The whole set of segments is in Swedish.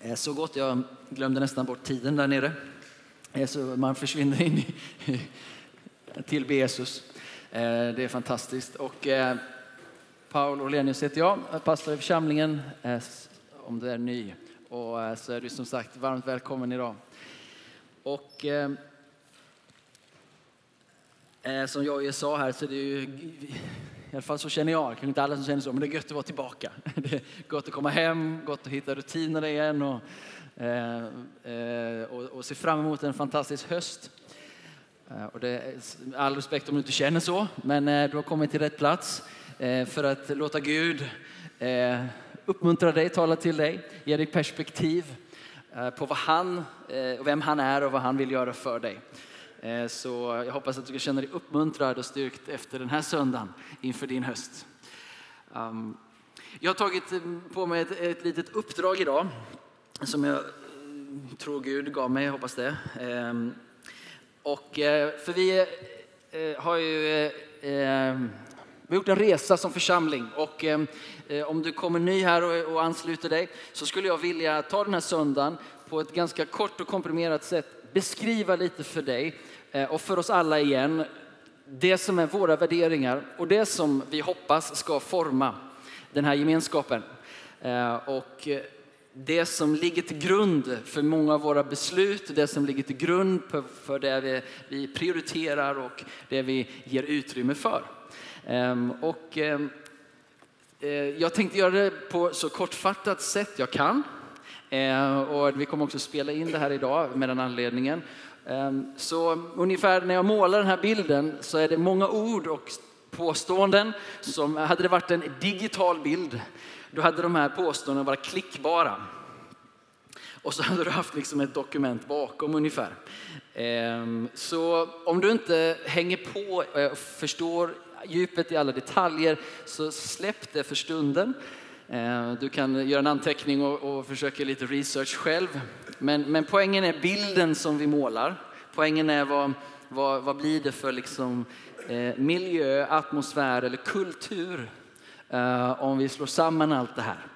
Eh, så gott, jag glömde nästan bort tiden där nere. Eh, så man försvinner in i, till Jesus. Eh, det är fantastiskt. Och Paul Orlenius heter jag, pastor i församlingen, om du är ny. Och så är du som sagt varmt välkommen idag. Och som jag sa här så är det ju, i alla fall så känner jag, kanske inte alla som känner så, men det är gött att vara tillbaka. Det är gott att komma hem, gott att hitta rutiner igen och, eh, eh och, och se fram emot en fantastisk höst. Eh, och det all respekt om du inte känner så, men eh, du har kommit till rätt plats för att låta Gud uppmuntra dig, tala till dig, ge dig perspektiv på vad han, vem han är och vad han vill göra för dig. Eh, så jag hoppas att du ska känna dig uppmuntrad och styrkt efter den här söndagen inför din höst. Ehm, jag har tagit eh, på mig ett, ett litet uppdrag idag som jag eh, tror Gud gav mig, jag hoppas det. Ehm, och, för vi har ju ehm, vi har gjort en resa som församling och eh, om du kommer ny här och, och ansluter dig så skulle jag vilja ta den här söndagen på ett ganska kort och komprimerat sätt beskriva lite för dig eh, och för oss alla igen det som är våra värderingar och det som vi hoppas ska forma den här gemenskapen. Eh, och eh, det som ligger till grund för många av våra beslut, det som ligger till grund för- det vi, prioriterar och det vi ger utrymme för. Ehm, och ehm, jag tänkte göra det på så kortfattat sätt jag kan. Eh, Och vi kommer också spela in det här idag med den anledningen. Ehm, så ungefär när jag målar den här bilden så är det många ord och påståenden som, hade det varit en digital bild, då hade de här påståendena varit klickbara. Och så hade du haft liksom ett dokument bakom ungefär. Ehm, så om du inte hänger på eh, och förstår djupet i alla detaljer så släpp det för stunden. Eh, du kan göra en anteckning och, och försöka lite research själv. Men, men poängen är bilden som vi målar. Poängen är vad, vad, vad blir det för liksom, eh, miljö, atmosfär eller kultur eh, om vi slår samman allt det här.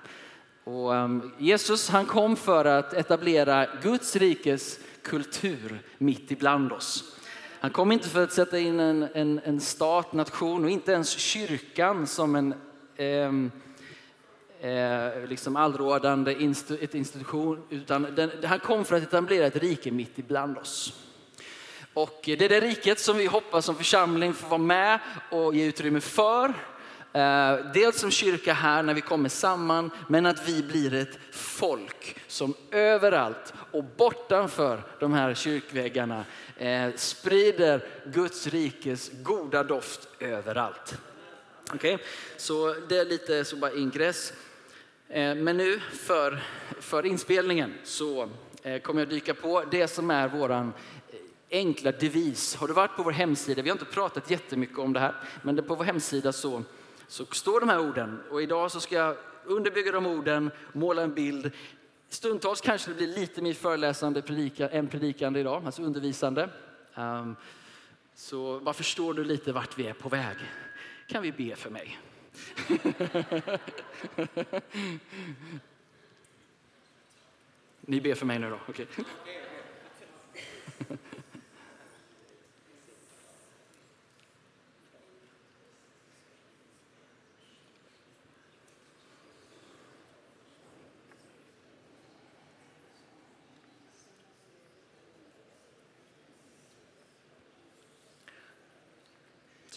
Och eh, Jesus han kom för att etablera Guds rikes kultur mitt ibland oss. Han kom inte för att sätta in en, en, en stat, nation och inte ens kyrkan som en ehm, eh, liksom allrådande instu, ett institution. Utan den, han kom för att etablera ett rike mitt ibland oss. Och det är det riket som vi hoppas som församling får vara med och ge utrymme för. Eh, Dels som kyrka här när vi kommer samman, men att vi blir ett folk som överallt och bortanför de här kyrkväggarna eh, sprider Guds rikes goda doft överallt. Okej, så det är lite så bara ingress. Eh, men nu för, för inspelningen så eh, kommer jag dyka på det som är våran eh, enkla devis. Har du varit på vår hemsida? Vi har inte pratat jättemycket om det här, men på vår hemsida så, så står de här orden. Och idag så ska jag underbygga de orden, måla en bild. Stundtals kanske det blir lite mer föreläsande predika, än predikande idag, alltså undervisande. Um, så bara förstår du lite vart vi är på väg. Kan vi be för mig? Ni ber för mig nu då? Okay.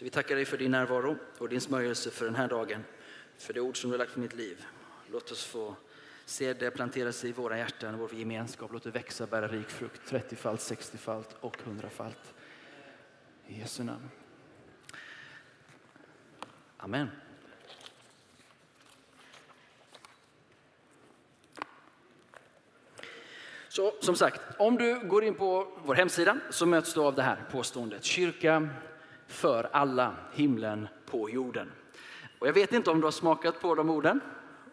Så vi tackar dig för din närvaro och din smörjelse för den här dagen, för det ord som du har lagt på mitt liv. Låt oss få se det plantera sig i våra hjärtan, vår gemenskap. Låt det växa, bära rik frukt, 30-falt, 60-falt och 100-falt. I Jesu namn. Amen. Så som sagt, om du går in på vår hemsida så möts du av det här påståendet. Kyrka för alla, himlen på jorden. Och jag vet inte om du har smakat på de orden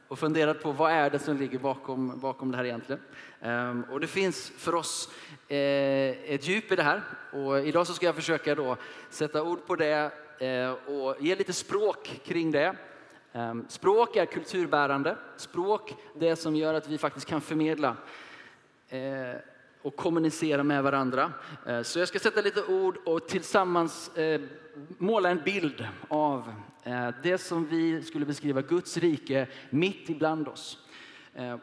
och funderat på vad är det som ligger bakom, bakom det här egentligen. Ehm, och det finns för oss eh, ett djup i det här. Och idag så ska jag försöka då sätta ord på det eh, och ge lite språk kring det. Ehm, språk är kulturbärande. Språk det som gör att vi faktiskt kan förmedla eh, och kommunicera med varandra. Eh, så jag ska sätta lite ord och tillsammans eh, måla en bild av eh, det som vi skulle beskriva Guds rike mitt ibland oss.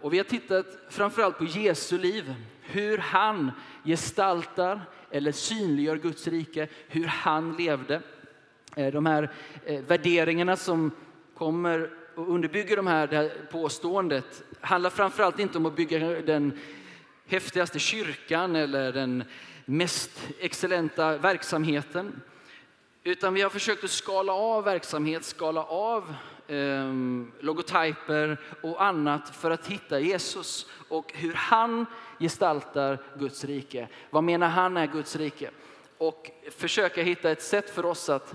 Och vi har tittat framförallt på Jesu liv, hur han gestaltar eller synliggör Guds rike, hur han levde. De här värderingarna som kommer och underbygger de här, det här påståendet handlar framförallt inte om att bygga den häftigaste kyrkan eller den mest excellenta verksamheten. Utan vi har försökt att skala av verksamhet, skala av eh, logotyper och annat för att hitta Jesus och hur han gestaltar Guds rike. Vad menar han är Guds rike? Och försöka hitta ett sätt för oss att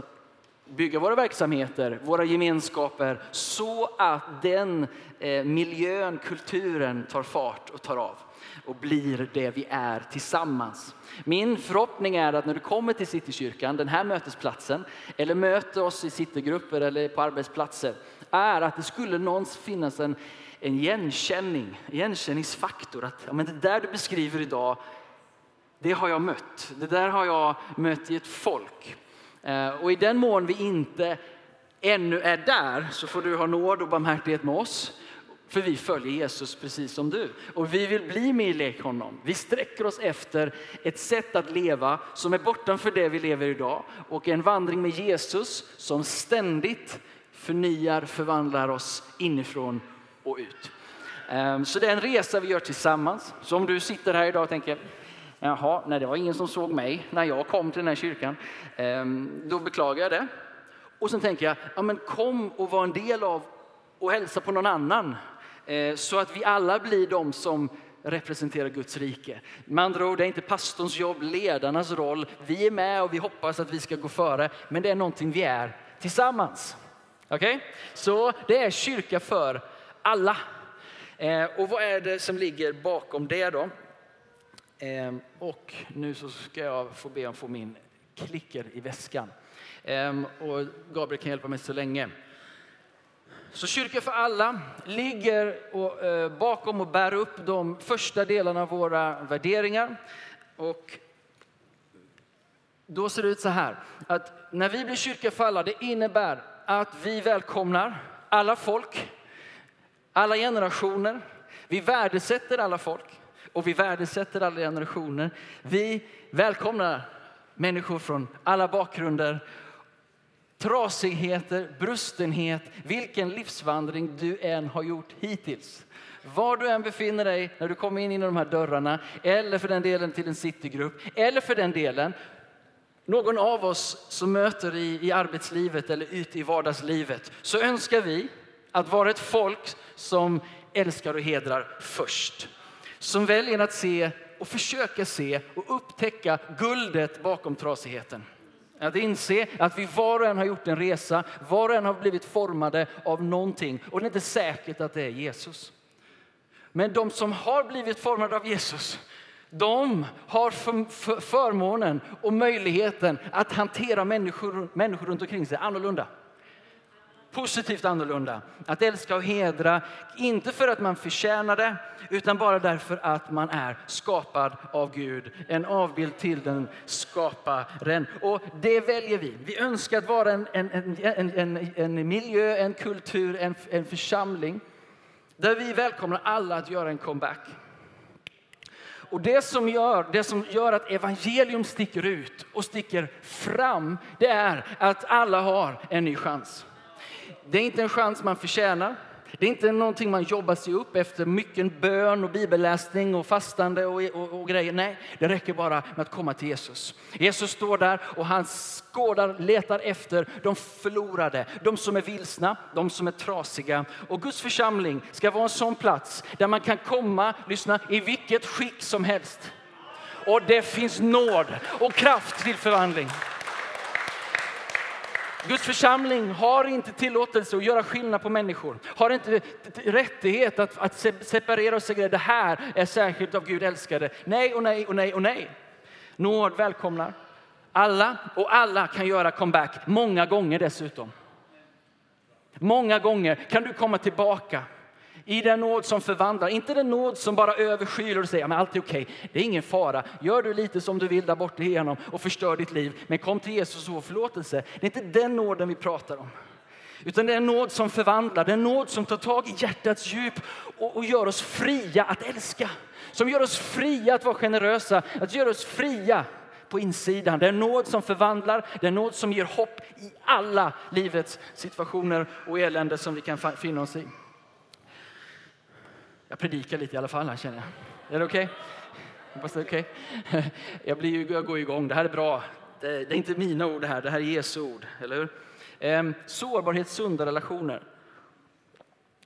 bygga våra verksamheter, våra gemenskaper så att den eh, miljön, kulturen tar fart och tar av och blir det vi är tillsammans. Min förhoppning är att när du kommer till Citykyrkan, den här mötesplatsen, eller möter oss i citygrupper eller på arbetsplatser, är att det skulle någonstans finnas en, en igenkänning, igenkänningsfaktor. Att ja, men det där du beskriver idag, det har jag mött. Det där har jag mött i ett folk. Eh, och i den mån vi inte ännu är där så får du ha nåd och barmhärtighet med oss. För vi följer Jesus precis som du. Och vi vill bli mer lik honom. Vi sträcker oss efter ett sätt att leva som är bortanför det vi lever idag. Och en vandring med Jesus som ständigt förnyar, förvandlar oss inifrån och ut. Ehm, så det är en resa vi gör tillsammans. Så om du sitter här idag och tänker Jaha, nej det var ingen som såg mig när jag kom till den här kyrkan. Ehm, då beklagar jag det. Och sen tänker jag, ja men kom och var en del av och hälsa på någon annan. Eh, så att vi alla blir de som representerar Guds rike. Med andra ord, det är inte pastorns jobb, ledarnas roll. Vi är med och vi hoppas att vi ska gå före, men det är någonting vi är tillsammans. Okej? Okay? Så det är kyrka för alla. Eh, och vad är det som ligger bakom det då? Eh, och nu så ska jag få be om att få min klicker i väskan. Och Gabriel kan hjälpa mig så länge. Så Kyrka för alla ligger och, eh, bakom och bär upp de första delarna av våra värderingar. Och då ser det ut så här, att när vi blir kyrka för alla, det innebär att vi välkomnar alla folk, alla generationer. Vi värdesätter alla folk och vi värdesätter alla generationer. Vi välkomnar människor från alla bakgrunder, trasigheter, brustenhet, vilken livsvandring du än har gjort hittills. Var du än befinner dig när du kommer in genom de här dörrarna, eller för den delen till en citygrupp, eller för den delen någon av oss som möter i, i arbetslivet eller ute i vardagslivet, så önskar vi att vara ett folk som älskar och hedrar först som väljer att se och försöka se och upptäcka guldet bakom trasigheten. Att inse att vi var och en har gjort en resa, var och en har blivit formade av någonting och det är inte säkert att det är Jesus. Men de som har blivit formade av Jesus, de har förmånen och möjligheten att hantera människor, människor runt omkring sig annorlunda positivt annorlunda. Att älska och hedra, inte för att man förtjänar det, utan bara därför att man är skapad av Gud. En avbild till den skaparen. Och det väljer vi. Vi önskar att vara en, en, en, en, en miljö, en kultur, en, en församling där vi välkomnar alla att göra en comeback. Och det som, gör, det som gör att evangelium sticker ut och sticker fram, det är att alla har en ny chans. Det är inte en chans man förtjänar. Det är inte någonting man jobbar sig upp efter mycket bön och bibelläsning och fastande och, och, och, grejer. Nej, det räcker bara med att komma till Jesus. Jesus står där och han skådar, letar efter de förlorade, de som är vilsna, de som är trasiga. Och Guds församling ska vara en sån plats där man kan komma, lyssna, i vilket skick som helst. Och det finns nåd och kraft till förvandling. Guds församling har inte tillåtelse att göra skillnad på människor. Har inte rättighet att, att separera och säga det här är särskilt av Gud älskade. Nej och nej och nej och nej. Nåd välkomnar alla och alla kan göra comeback många gånger dessutom. Många gånger kan du komma tillbaka i den nåd som förvandlar, inte den nåd som bara överskyler och säger att allt är okej, okay. det är ingen fara. Gör du lite som du vill där borta igenom och förstör ditt liv, men kom till Jesus och få förlåtelse. Det är inte den nåden vi pratar om. Utan det är en nåd som förvandlar, det är en nåd som tar tag i hjärtats djup och, och gör oss fria att älska. Som gör oss fria att vara generösa, att göra oss fria på insidan. Det är en nåd som förvandlar, det är en nåd som ger hopp i alla livets situationer och elände som vi kan finna oss i. Jag predikar lite i alla fall här känner jag. Är det okej? Okay? Hoppas det är okej. Okay. Jag, blir, jag går igång. Det här är bra. Det, det, är inte mina ord det här, det här är Jesu ord. Eller hur? Ehm, sårbarhet, sunda relationer.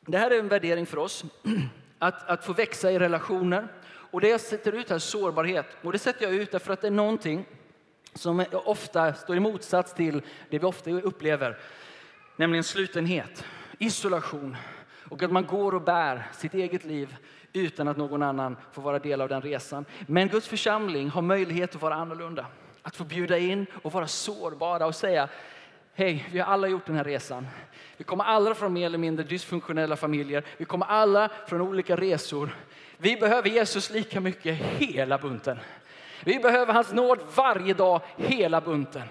Det här är en värdering för oss. Att, att få växa i relationer. Och det jag sätter ut här, sårbarhet. Och det sätter jag ut därför att det är någonting som ofta står i motsats till det vi ofta upplever. Nämligen slutenhet, isolation, och att man går och bär sitt eget liv utan att någon annan får vara del av den resan. Men Guds församling har möjlighet att vara annorlunda. Att få bjuda in och vara sårbara och säga Hej, vi har alla gjort den här resan. Vi kommer alla från mer eller mindre dysfunktionella familjer. Vi kommer alla från olika resor. Vi behöver Jesus lika mycket hela bunten. Vi behöver hans nåd varje dag, hela bunten.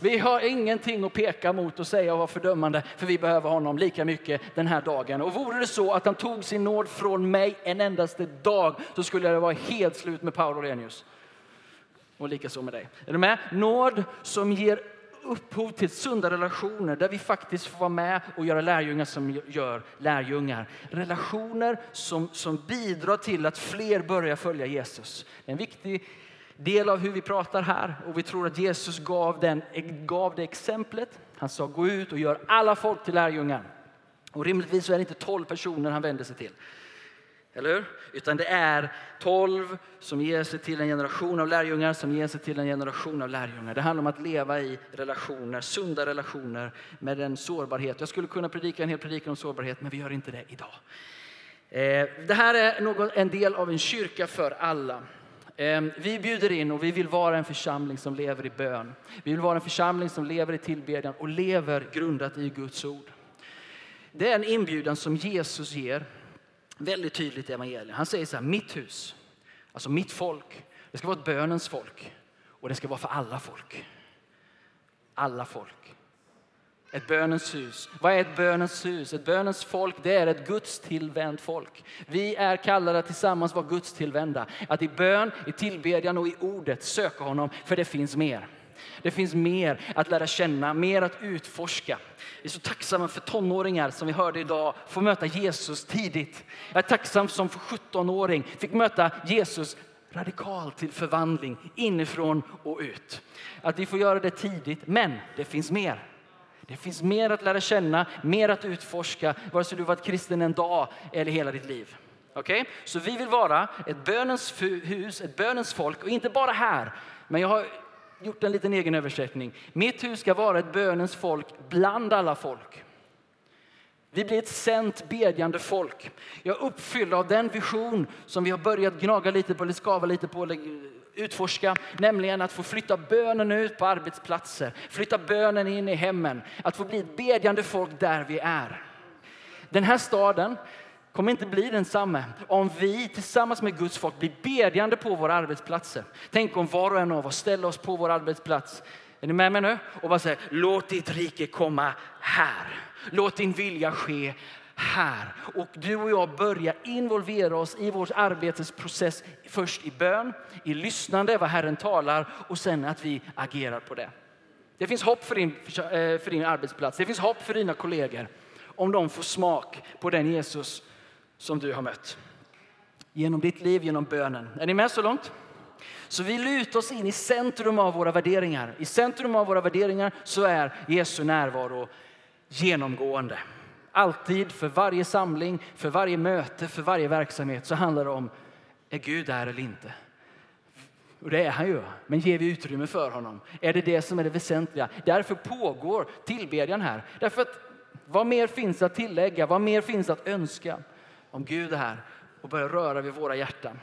Vi har ingenting att peka mot och säga och vara fördömande, för vi behöver honom lika mycket den här dagen. Och vore det så att han tog sin nåd från mig en endaste dag, så skulle det vara helt slut med Paul Orenius. Och likaså med dig. Är du med? Nåd som ger upphov till sunda relationer där vi faktiskt får vara med och göra lärjungar som gör lärjungar. Relationer som, som bidrar till att fler börjar följa Jesus. En viktig del av hur vi pratar här och vi tror att Jesus gav, den, gav det exemplet. Han sa gå ut och gör alla folk till lärjungar. Och rimligtvis så är det inte tolv personer han vänder sig till. Eller hur? Utan det är tolv som ger sig till en generation av lärjungar som ger sig till en generation av lärjungar. Det handlar om att leva i relationer, sunda relationer med en sårbarhet. Jag skulle kunna predika en hel predikan om sårbarhet men vi gör inte det idag. Eh, det här är en del av en kyrka för alla. Ehm, vi bjuder in och vi vill vara en församling som lever i bön. Vi vill vara en församling som lever i tillbedjan och lever grundat i Guds ord. Det är en inbjudan som Jesus ger väldigt tydligt i evangeliet. Han säger så här, mitt hus, alltså mitt folk, det ska vara ett bönens folk och det ska vara för alla folk. Alla folk. Ett bönens hus. Vad är ett bönens hus? Ett bönens folk det är ett gudstillvänt folk. Vi är kallade att tillsammans vara gudstillvända. Att i bön, i tillbedjan och i ordet söka honom, för det finns mer. Det finns mer att lära känna, mer att utforska. Vi är så tacksamma för tonåringar som vi hörde idag får möta Jesus tidigt. Jag är tacksam som för 17-åring fick möta Jesus radikalt till förvandling inifrån och ut. Att vi får göra det tidigt, men det finns mer. Det finns mer att lära känna, mer att utforska, vare sig du varit kristen en dag eller hela ditt liv. Okay? Så vi vill vara ett bönens hus, ett bönens folk och inte bara här. Men jag har gjort en liten egen översättning. Mitt hus ska vara ett bönens folk bland alla folk. Vi blir ett sänt bedjande folk. Jag är uppfylld av den vision som vi har börjat gnaga lite på, eller skava lite på, utforska, nämligen att få flytta bönen ut på arbetsplatser, flytta bönen in i hemmen, att få bli ett bedjande folk där vi är. Den här staden kommer inte bli densamma om vi tillsammans med Guds folk blir bedjande på våra arbetsplatser. Tänk om var och en av oss ställer oss på vår arbetsplats är ni med mig nu? Och bara säger, låt ditt rike komma här. Låt din vilja ske här. Och du och jag börjar involvera oss i vår arbetsprocess först i bön, i lyssnande vad Herren talar och sen att vi agerar på det. Det finns hopp för din, eh, för din arbetsplats, det finns hopp för dina kollegor om de får smak på den Jesus som du har mött. Genom ditt liv, genom bönen. Är ni med så långt? Så vi lutar oss in i centrum av våra värderingar. I centrum av våra värderingar så är Jesu närvaro genomgående. Alltid, för varje samling, för varje möte, för varje verksamhet så handlar det om, är Gud där eller inte? Och det är han ju, men ger vi utrymme för honom? Är det det som är det väsentliga? Därför pågår tillbedjan här. Därför att vad mer finns att tillägga? Vad mer finns att önska? Om Gud är här och börjar röra vid våra hjärtan.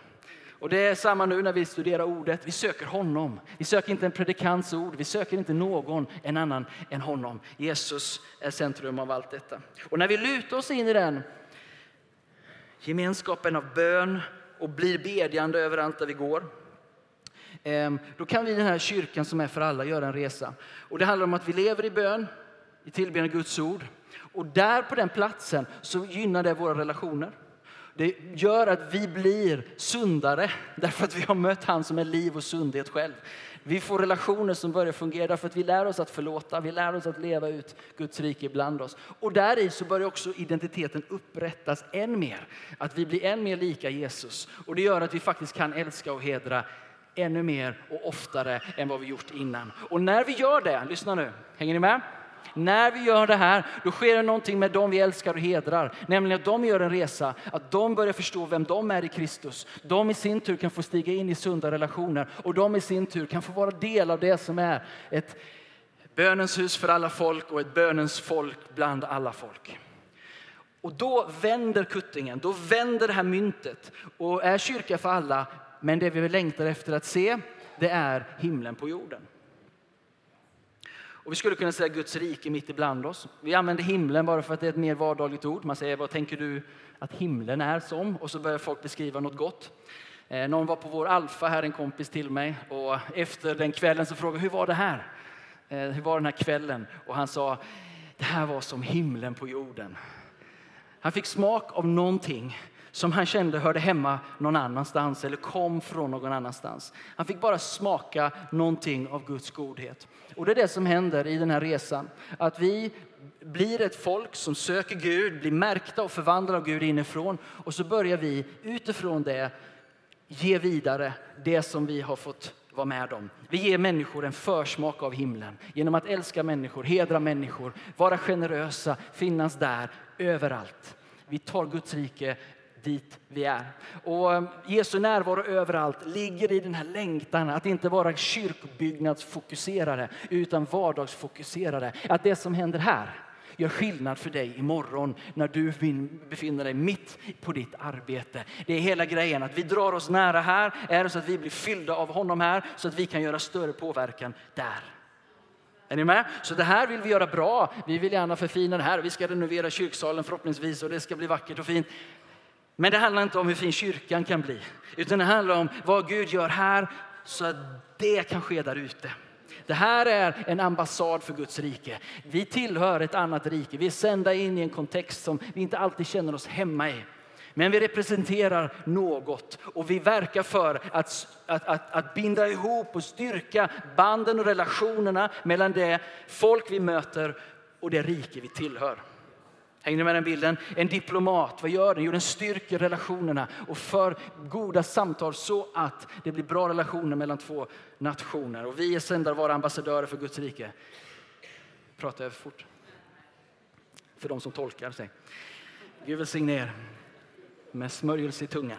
Och det är samma nu när vi studerar ordet. Vi söker honom. Vi söker inte en predikants ord. Vi söker inte någon en annan än honom. Jesus är centrum av allt detta. Och när vi lutar oss in i den gemenskapen av bön och blir bedjande överallt där vi går. Ehm, då kan vi i den här kyrkan som är för alla göra en resa. Och det handlar om att vi lever i bön, i tillbedjan av Guds ord. Och där på den platsen så gynnar det våra relationer. Det gör att vi blir sundare därför att vi har mött han som är liv och sundhet själv. Vi får relationer som börjar fungera därför att vi lär oss att förlåta, vi lär oss att leva ut Guds rike bland oss. Och där i så börjar också identiteten upprättas än mer. Att vi blir än mer lika Jesus. Och det gör att vi faktiskt kan älska och hedra ännu mer och oftare än vad vi gjort innan. Och när vi gör det, lyssna nu, hänger ni med? När vi gör det här, då sker det någonting med dem vi älskar och hedrar. Nämligen att de gör en resa, att de börjar förstå vem de är i Kristus. De i sin tur kan få stiga in i sunda relationer och de i sin tur kan få vara del av det som är ett bönens hus för alla folk och ett bönens folk bland alla folk. Och då vänder kuttingen, då vänder det här myntet och är kyrka för alla. Men det vi längtar efter att se, det är himlen på jorden. Och vi skulle kunna säga Guds rike mitt ibland oss. Vi använder himlen bara för att det är ett mer vardagligt ord. Man säger vad tänker du att himlen är som? Och så börjar folk beskriva något gott. Eh, någon var på vår Alfa här, en kompis till mig. Och efter den kvällen så frågade hur var det här? Eh, hur var den här kvällen? Och han sa det här var som himlen på jorden. Han fick smak av någonting som han kände hörde hemma någon annanstans eller kom från någon annanstans. Han fick bara smaka någonting av Guds godhet. Och det är det som händer i den här resan. Att vi blir ett folk som söker Gud, blir märkta och förvandlade av Gud inifrån. Och så börjar vi utifrån det ge vidare det som vi har fått vara med om. Vi ger människor en försmak av himlen genom att älska människor, hedra människor, vara generösa, finnas där överallt. Vi tar Guds rike dit vi är. Och eh, Jesu närvaro överallt ligger i den här längtan att inte vara kyrkbyggnadsfokuserade utan vardagsfokuserade. Att det som händer här gör skillnad för dig imorgon när du befinner dig mitt på ditt arbete. Det är hela grejen att vi drar oss nära här, är det så att vi blir fyllda av honom här så att vi kan göra större påverkan där. Är ni med? Så det här vill vi göra bra. Vi vill gärna förfina det här. Vi ska renovera kyrksalen förhoppningsvis och det ska bli vackert och fint. Men det handlar inte om hur fin kyrkan kan bli, utan det handlar om vad Gud gör här så att det kan ske där ute. Det här är en ambassad för Guds rike. Vi tillhör ett annat rike. Vi är sända in i en kontext som vi inte alltid känner oss hemma i. Men vi representerar något och vi verkar för att, att, att, att binda ihop och styrka banden och relationerna mellan det folk vi möter och det rike vi tillhör. Hänger ni med den bilden? En diplomat, vad gör den? Jo, den styrker relationerna och för goda samtal så att det blir bra relationer mellan två nationer. Och vi är sända att vara ambassadörer för Guds rike. Pratar jag för fort? För de som tolkar sig. Gud välsigne er med smörjelse i tungan.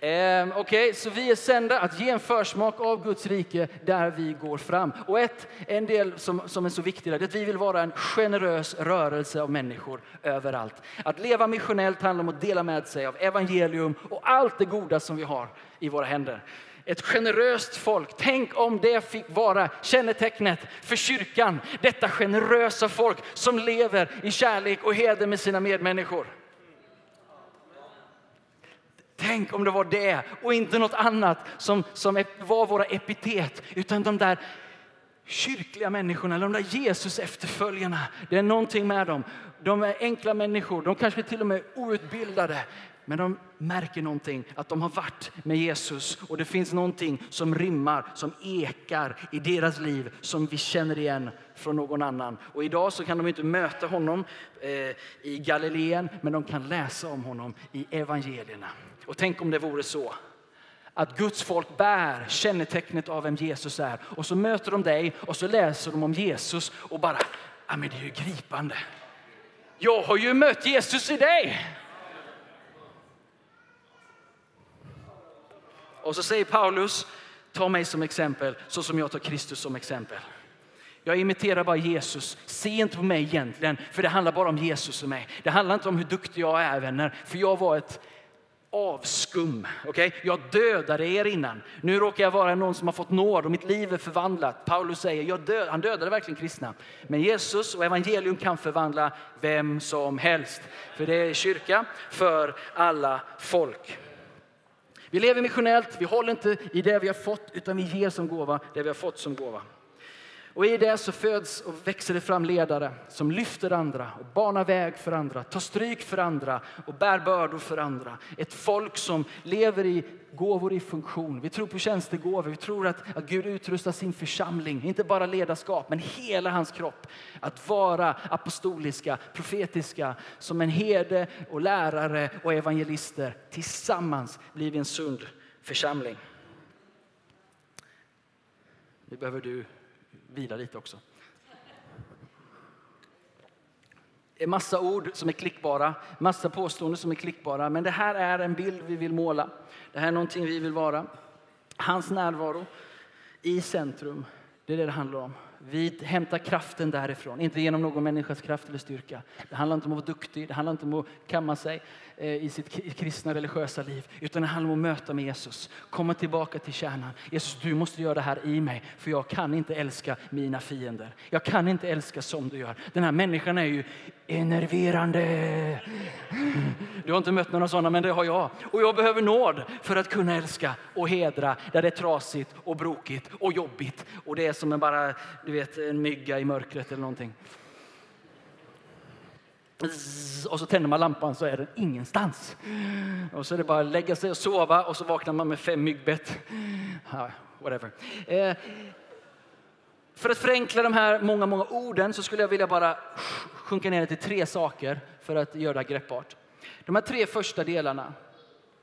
Eh, Okej, okay, så vi är sända att ge en försmak av Guds rike där vi går fram. Och ett, en del som, som är så viktig är att vi vill vara en generös rörelse av människor överallt. Att leva missionellt handlar om att dela med sig av evangelium och allt det goda som vi har i våra händer. Ett generöst folk. Tänk om det fick vara kännetecknet för kyrkan. Detta generösa folk som lever i kärlek och heder med sina medmänniskor. Tänk om det var det och inte något annat som, som var våra epitet, utan de där kyrkliga människorna, de där Jesus efterföljarna. Det är någonting med dem. De är enkla människor, de kanske till och med är outbildade. Men de märker någonting, att de har varit med Jesus och det finns någonting som rimmar, som ekar i deras liv som vi känner igen från någon annan. Och idag så kan de inte möta honom eh, i Galileen, men de kan läsa om honom i evangelierna. Och tänk om det vore så att Guds folk bär kännetecknet av vem Jesus är. Och så möter de dig och så läser de om Jesus och bara, ja men det är ju gripande. Jag har ju mött Jesus i dig. Och så säger Paulus, ta mig som exempel så som jag tar Kristus som exempel. Jag imiterar bara Jesus. Se inte på mig egentligen, för det handlar bara om Jesus och mig. Det handlar inte om hur duktig jag är vänner, för jag var ett avskum. Okay? Jag dödade er innan. Nu råkar jag vara någon som har fått nåd och mitt liv är förvandlat. Paulus säger, jag död, han dödade verkligen kristna. Men Jesus och evangelium kan förvandla vem som helst. För det är kyrka för alla folk. Vi lever missionellt, vi håller inte i det vi har fått utan vi ger som gåva det vi har fått som gåva. Och i det så föds och växer det fram ledare som lyfter andra och banar väg för andra, tar stryk för andra och bär bördor för andra. Ett folk som lever i gåvor i funktion. Vi tror på tjänstegåvor. Vi tror att, att Gud utrustar sin församling, inte bara ledarskap, men hela hans kropp. Att vara apostoliska, profetiska, som en herde och lärare och evangelister. Tillsammans blir vi en sund församling. Nu behöver du vila lite också. Det är massa ord som är klickbara, massa påståenden som är klickbara. Men det här är en bild vi vill måla. Det här är någonting vi vill vara. Hans närvaro i centrum, det är det det handlar om. Vi hämtar kraften därifrån, inte genom någon människas kraft eller styrka. Det handlar inte om att vara duktig, det handlar inte om att kamma sig eh, i sitt kristna religiösa liv, utan det handlar om att möta med Jesus, komma tillbaka till kärnan. Jesus, du måste göra det här i mig, för jag kan inte älska mina fiender. Jag kan inte älska som du gör. Den här människan är ju enerverande. Du har inte mött några sådana, men det har jag. Och jag behöver nåd för att kunna älska och hedra där det är trasigt och brokigt och jobbigt. Och det är som en bara, du vet, en mygga i mörkret eller någonting. Och så tänder man lampan så är den ingenstans. Och så är det bara att lägga sig och sova och så vaknar man med fem myggbett. whatever. Eh, för att förenkla de här många, många orden så skulle jag vilja bara sjunka ner till tre saker för att göra det greppbart. De här tre första delarna,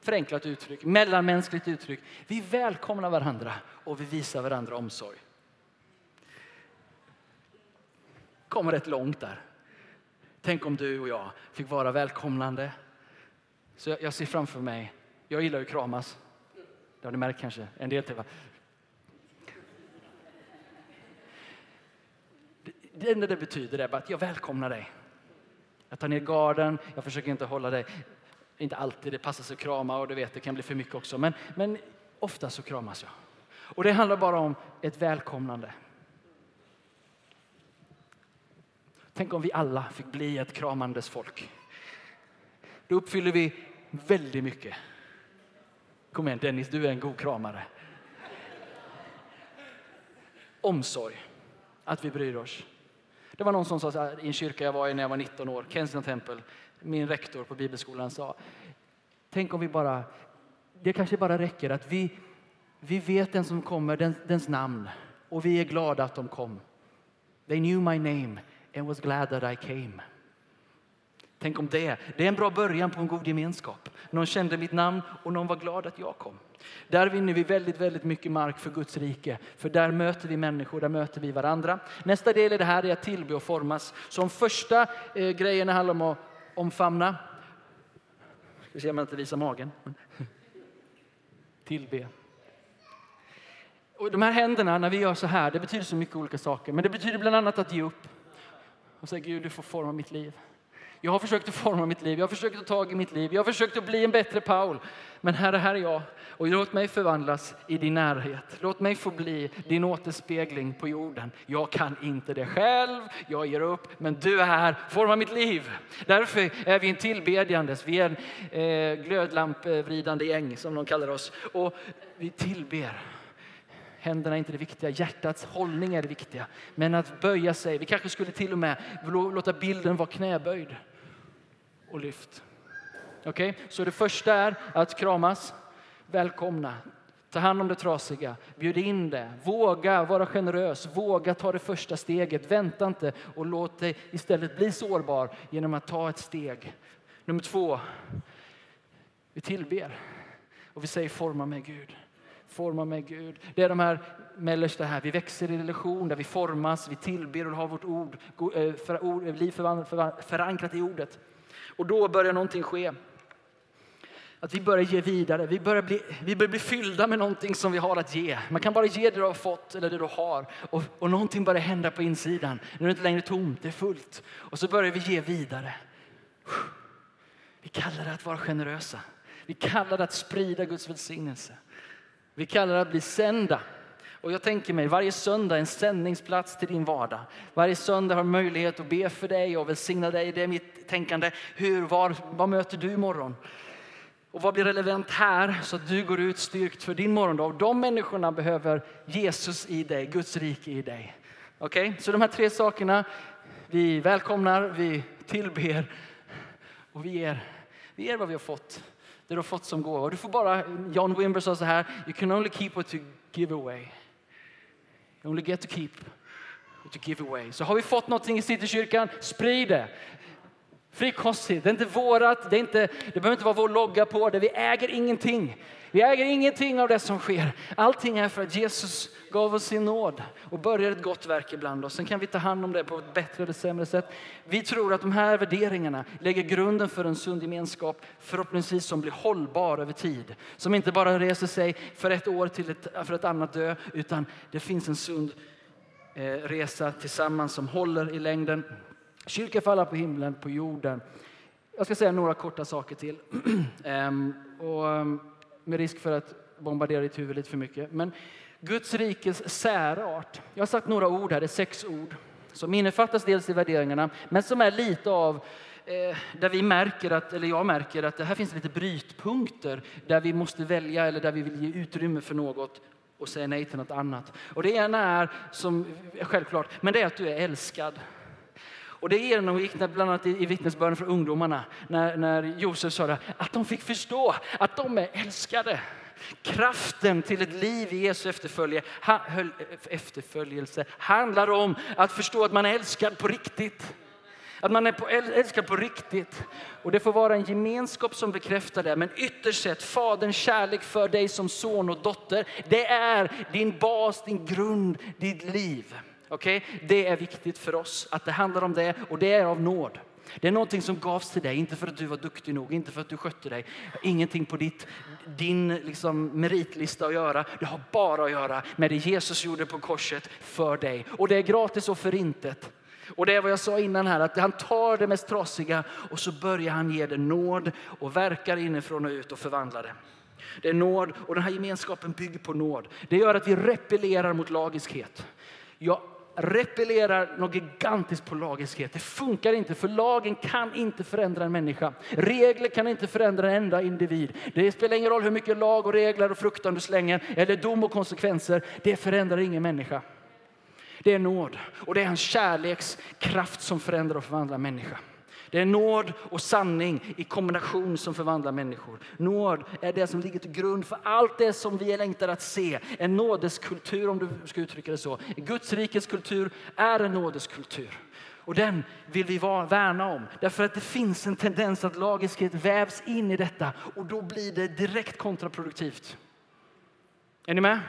förenklat uttryck, mellanmänskligt uttryck. Vi välkomnar varandra och vi visar varandra omsorg. Kommer rätt långt där. Tänk om du och jag fick vara välkomnande. Så jag, jag ser framför mig, jag gillar ju kramas. Det har ni märkt kanske, en del till va? Det enda det betyder är att jag välkomnar dig. Jag tar ner garden, jag försöker inte hålla dig, inte alltid, det passar sig att krama och du vet, det kan bli för mycket också. Men, men ofta så kramas jag. Och det handlar bara om ett välkomnande. Tänk om vi alla fick bli ett kramandes folk. Då uppfyller vi väldigt mycket. Kom igen Dennis, du är en god kramare. Omsorg, att vi bryr oss. Det var någon som sa så här, i en kyrka jag var i när jag var 19 år, Kensington Temple, min rektor på bibelskolan sa, tänk om vi bara, det kanske bara räcker att vi, vi vet den som kommer, den, dens namn och vi är glada att de kom. They knew my name and was glad that I came. Tänk om det. Det är en bra början på en god gemenskap. Någon kände mitt namn och någon var glad att jag kom. Där vinner vi väldigt, väldigt mycket mark för Guds rike. För där möter vi människor, där möter vi varandra. Nästa del i det här är att tillbe och formas. Som första eh, grejen handlar om att omfamna. Ska vi se om jag inte visar magen. Tillbe. Och de här händerna, när vi gör så här, det betyder så mycket olika saker. Men det betyder bland annat att ge upp och säger Gud, du får forma mitt liv. Jag har försökt att forma mitt liv, jag har försökt att ta tag i mitt liv, jag har försökt att bli en bättre Paul. Men Herre, här är jag och låt mig förvandlas i din närhet. Låt mig få bli din återspegling på jorden. Jag kan inte det själv, jag ger upp, men du är här, forma mitt liv. Därför är vi en tillbedjandes, vi är en eh, glödlampvridande gäng som de kallar oss. Och vi tillber. Händerna är inte det viktiga, hjärtats hållning är det viktiga. Men att böja sig, vi kanske skulle till och med låta bilden vara knäböjd och lyft. Okej, okay? så det första är att kramas, välkomna, ta hand om det trasiga, bjud in det, våga vara generös, våga ta det första steget, vänta inte och låt dig istället bli sårbar genom att ta ett steg. Nummer två, vi tillber och vi säger forma mig Gud. Forma mig Gud. Det är de här mellersta här. Vi växer i relation, där vi formas, vi tillber och har vårt ord, eh, för, eh, liv förankrat i ordet. Och då börjar någonting ske. Att vi börjar ge vidare. Vi börjar, bli, vi börjar bli fyllda med någonting som vi har att ge. Man kan bara ge det du har fått eller det du har. Och, och någonting börjar hända på insidan. Nu är det inte längre tomt, det är fullt. Och så börjar vi ge vidare. Vi kallar det att vara generösa. Vi kallar det att sprida Guds välsignelse. Vi kallar det att bli sända. Och jag tänker mig varje söndag en sändningsplats till din vardag. Varje söndag har möjlighet att be för dig och välsigna dig. Det är mitt tänkande. Hur, var, vad möter du imorgon? Och vad blir relevant här så att du går ut styrkt för din morgondag? Och de människorna behöver Jesus i dig, Guds rike i dig. Okej, okay? så de här tre sakerna. Vi välkomnar, vi tillber och vi ger, vi ger vad vi har fått. Det du har fått som gåva. Du får bara, John Wimber sa så här, you can only keep what you give away. You only get to keep what you give away. Så har vi fått någonting i Citykyrkan, sprid det. Frikostigt, det är inte vårat, det, är inte, det behöver inte vara vår logga på det. Vi äger ingenting. Vi äger ingenting av det som sker. Allting är för att Jesus gav oss sin nåd och började ett gott verk ibland oss. Sen kan vi ta hand om det på ett bättre eller sämre sätt. Vi tror att de här värderingarna lägger grunden för en sund gemenskap, förhoppningsvis som blir hållbar över tid. Som inte bara reser sig för ett år till ett, för ett annat dö, utan det finns en sund eh, resa tillsammans som håller i längden. Kyrka för alla på himlen, på jorden. Jag ska säga några korta saker till. Ehm, och, ehm, med risk för att bombardera ditt huvud lite för mycket. Men Guds rikes särart. Jag har sagt några ord här, det är sex ord som innefattas dels i värderingarna, men som är lite av eh, där vi märker att, eller jag märker att det här finns lite brytpunkter där vi måste välja eller där vi vill ge utrymme för något och säga nej till något annat. Och det ena är, som självklart, men det är att du är älskad. Och det genomgick bland annat i vittnesbörden för ungdomarna när, när Josef sa det, att de fick förstå att de är älskade. Kraften till ett liv i Jesu efterföljelse handlar om att förstå att man är älskad på riktigt. Att man är på, älskad på riktigt. Och det får vara en gemenskap som bekräftar det. Men ytterst sett, Faderns kärlek för dig som son och dotter, det är din bas, din grund, ditt liv. Okay? Det är viktigt för oss att det handlar om det och det är av nåd. Det är någonting som gavs till dig, inte för att du var duktig nog, inte för att du skötte dig. Ingenting på ditt, din liksom, meritlista att göra. Det har bara att göra med det Jesus gjorde på korset för dig. Och det är gratis och förintet. Och det är vad jag sa innan här, att han tar det mest trasiga och så börjar han ge det nåd och verkar inifrån och ut och förvandlar det. Det är nåd och den här gemenskapen bygger på nåd. Det gör att vi repellerar mot lagiskhet. Jag repellerar något gigantiskt på lagiskhet. Det funkar inte, för lagen kan inte förändra en människa. Regler kan inte förändra en enda individ. Det spelar ingen roll hur mycket lag och regler och fruktan du slänger, eller dom och konsekvenser. Det förändrar ingen människa. Det är nåd och det är hans kärlekskraft som förändrar och förvandlar människa. Det är nåd och sanning i kombination som förvandlar människor. Nåd är det som ligger till grund för allt det som vi längtar att se. En nådeskultur om du ska uttrycka det så. Guds rikes kultur är en nådeskultur. Och den vill vi värna om. Därför att det finns en tendens att lagiskhet vävs in i detta och då blir det direkt kontraproduktivt. Är ni med?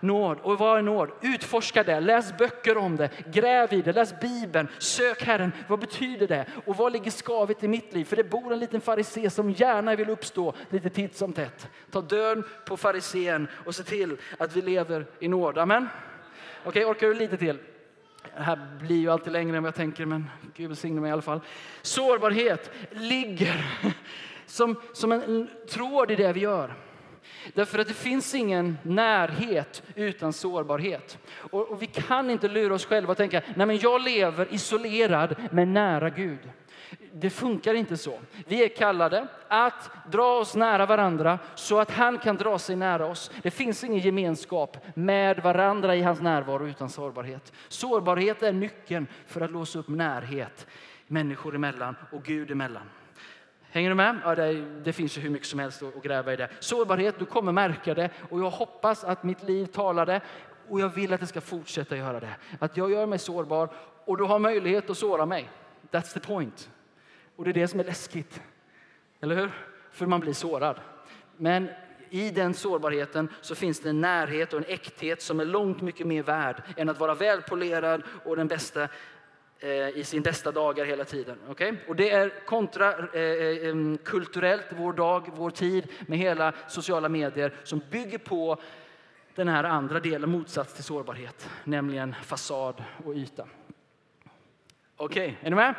Nåd. Och vad är nåd? Utforska det, läs böcker om det, gräv i det, läs Bibeln, sök Herren. Vad betyder det? Och vad ligger skavet i mitt liv? För det bor en liten farisé som gärna vill uppstå lite titt som tätt. Ta död på farisén och se till att vi lever i nåd. Amen. Okej, okay, orkar du lite till? Det här blir ju alltid längre än vad jag tänker, men Gud välsigne mig i alla fall. Sårbarhet ligger som, som en tråd i det vi gör. Därför att det finns ingen närhet utan sårbarhet. Och, och vi kan inte lura oss själva och tänka, nej men jag lever isolerad men nära Gud. Det funkar inte så. Vi är kallade att dra oss nära varandra så att han kan dra sig nära oss. Det finns ingen gemenskap med varandra i hans närvaro utan sårbarhet. Sårbarhet är nyckeln för att låsa upp närhet människor emellan och Gud emellan. Hänger du med? Ja, det, det, finns ju hur mycket som helst att gräva i det. Sårbarhet, du kommer märka det och jag hoppas att mitt liv talar det och jag vill att det ska fortsätta göra det. Att jag gör mig sårbar och du har möjlighet att såra mig. That's the point. Och det är det som är läskigt. Eller hur? För man blir sårad. Men i den sårbarheten så finns det en närhet och en äkthet som är långt mycket mer värd än att vara välpolerad och den bästa Eh, i sin bästa dagar hela tiden. Okay? Och det är kontrakulturellt, eh, eh, vår dag, vår tid med hela sociala medier som bygger på den här andra delen, motsats till sårbarhet, nämligen fasad och yta. Okej, okay, är ni med?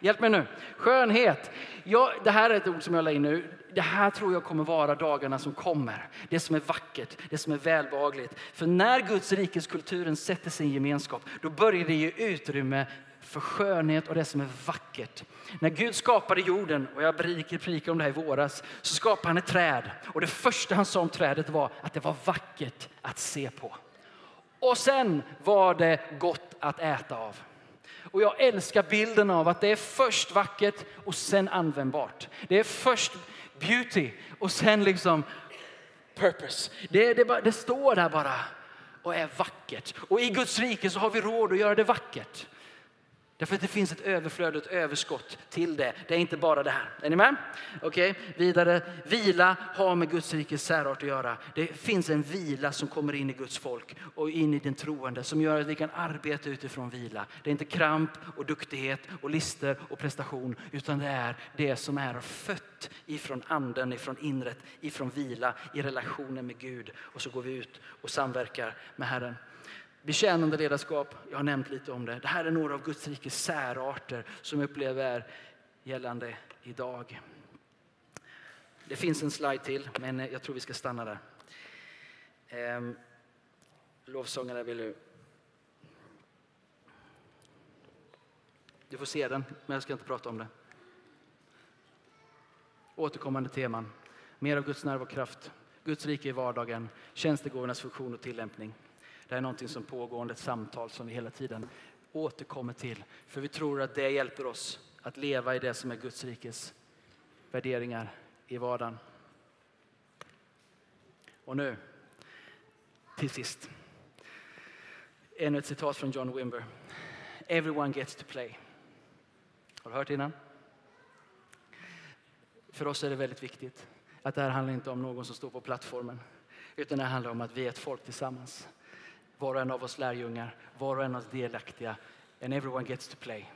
Hjälp mig nu. Skönhet. Ja, det här är ett ord som jag la in nu. Det här tror jag kommer vara dagarna som kommer. Det som är vackert, det som är välbehagligt. För när Guds rikeskulturen sätter sin gemenskap, då börjar det ge utrymme för skönhet och det som är vackert. När Gud skapade jorden, och jag predikade om det här i våras, så skapade han ett träd. Och det första han sa om trädet var att det var vackert att se på. Och sen var det gott att äta av. Och jag älskar bilden av att det är först vackert och sen användbart. Det är först beauty och sen liksom purpose. Det, det, det står där bara och är vackert. Och i Guds rike så har vi råd att göra det vackert. Därför att det finns ett överflöd och ett överskott till det. Det är inte bara det här. Är ni med? Okej, okay. vidare. Vila har med Guds rikes särart att göra. Det finns en vila som kommer in i Guds folk och in i den troende som gör att vi kan arbeta utifrån vila. Det är inte kramp och duktighet och lister och prestation utan det är det som är fött ifrån anden, ifrån inret, ifrån vila i relationen med Gud. Och så går vi ut och samverkar med Herren. Betjänande ledarskap, jag har nämnt lite om det. Det här är några av Guds rikes särarter som jag upplever är gällande idag. Det finns en slide till, men jag tror vi ska stanna där. Ehm, lovsångarna vill du... Du får se den, men jag ska inte prata om det. Återkommande teman. Mer av Guds närvarokraft, Guds rike i vardagen, tjänstegåvornas funktion och tillämpning. Det här är någonting som pågår, ett samtal som vi hela tiden återkommer till. För vi tror att det hjälper oss att leva i det som är Guds rikes värderingar i vardagen. Och nu, till sist. Ännu ett citat från John Wimber. Everyone gets to play. Har du hört innan? För oss är det väldigt viktigt att det här handlar inte om någon som står på plattformen. Utan det handlar om att vi är ett folk tillsammans var och en av oss lärjungar, var och en av oss delaktiga. And everyone gets to play.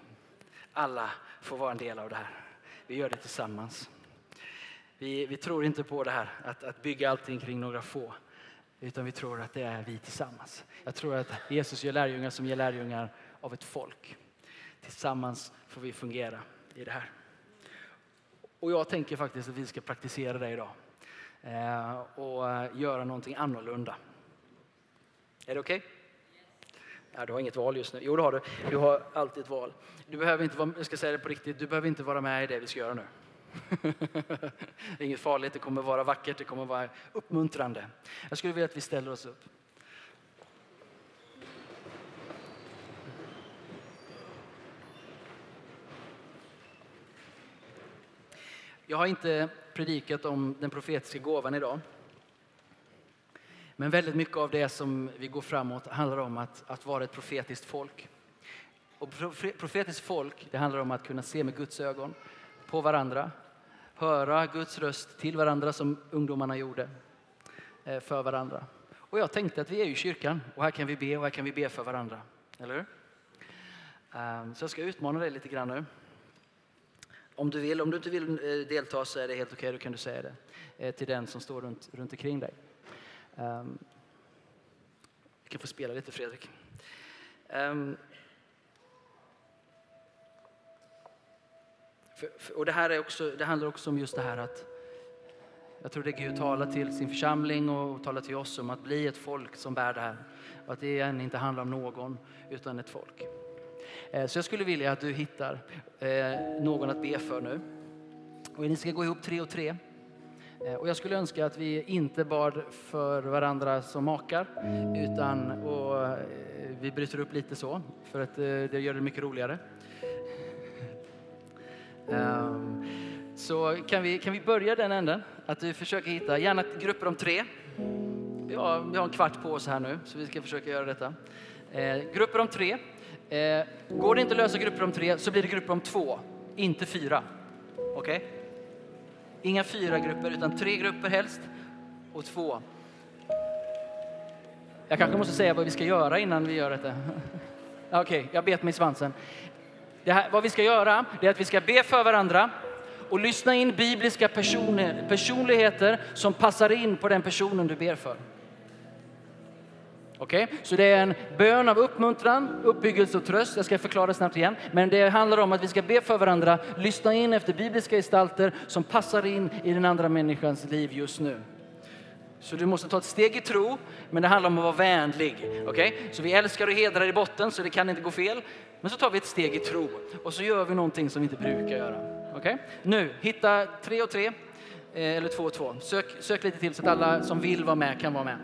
Alla får vara en del av det här. Vi gör det tillsammans. Vi, vi tror inte på det här att, att bygga allting kring några få. Utan vi tror att det är vi tillsammans. Jag tror att Jesus gör lärjungar som ger lärjungar av ett folk. Tillsammans får vi fungera i det här. Och jag tänker faktiskt att vi ska praktisera det idag. Eh, och eh, göra någonting annorlunda. Är det okej? Okay? Ja, du har inget val just nu. Jo, det har du. Du har alltid ett val. Du behöver inte vara, jag ska säga det på riktigt, du behöver inte vara med i det vi ska göra nu. det är inget farligt, det kommer vara vackert, det kommer vara uppmuntrande. Jag skulle vilja att vi ställer oss upp. Jag har inte predikat om den profetiska gåvan idag. Men väldigt mycket av det som vi går framåt handlar om att, att vara ett profetiskt folk. Och profetiskt folk, det handlar om att kunna se med Guds ögon på varandra, höra Guds röst till varandra som ungdomarna gjorde eh, för varandra. Och jag tänkte att vi är ju kyrkan och här kan vi be och här kan vi be för varandra. Eller hur? Ehm, så jag ska utmana dig lite grann nu. Om du vill, om du inte vill eh, delta så är det helt okej, okay, då kan du säga det eh, till den som står runt, runt omkring dig. Um, kan få spela lite Fredrik. Um, för, för, och det, här är också, det handlar också om just det här att jag tror det Gud talar till sin församling och talar till oss om att bli ett folk som bär det här. Och att det igen inte handlar om någon utan ett folk. Ehm, så jag skulle vilja att du hittar eh, någon att be för nu. Och ni ska gå ihop tre och tre. Eh, och jag skulle önska att vi inte bad för varandra som makar, utan och eh, vi bryter upp lite så, för att eh, det gör det mycket roligare. Um, så kan vi, kan vi börja den änden, att vi försöker hitta, gärna grupper om tre. Vi har, vi har en kvart på oss här nu, så vi ska försöka göra detta. grupper om tre. går det inte att lösa grupper om tre så blir det grupper om två, inte fyra. Okej? Okay? Inga fyra grupper, utan tre grupper helst och två. Jag kanske måste säga vad vi ska göra innan vi gör detta. Okej, okay, jag bet mig i svansen. Här, vad vi ska göra är att vi ska be för varandra och lyssna in bibliska personer, personligheter som passar in på den personen du ber för. Okej, så det är en bön av uppmuntran, uppbyggelse och tröst. Jag ska förklara snabbt igen. Men det handlar om att vi ska be för varandra, lyssna in efter bibliska gestalter som passar in i den andra människans liv just nu. Så du måste ta ett steg i tro, men det handlar om att vara vänlig. Okay? Så vi älskar och hedrar i botten, så det kan inte gå fel. Men så tar vi ett steg i tro och så gör vi någonting som vi inte brukar göra. Okay? Nu, hitta tre och tre, eh, eller två och två. Sök, sök lite till så att alla som vill vara med kan vara med.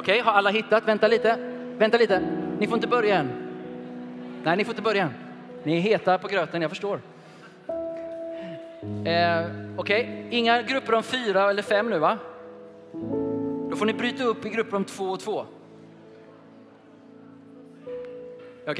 Okej, okay, har alla hittat? Vänta lite. Vänta lite. Ni får inte börja än. Nej, ni får inte börja än. Ni är heta på gröten, jag förstår. Eh, Okej, okay. inga grupper om fyra eller fem nu va? Då får ni bryta upp i grupper om två och två.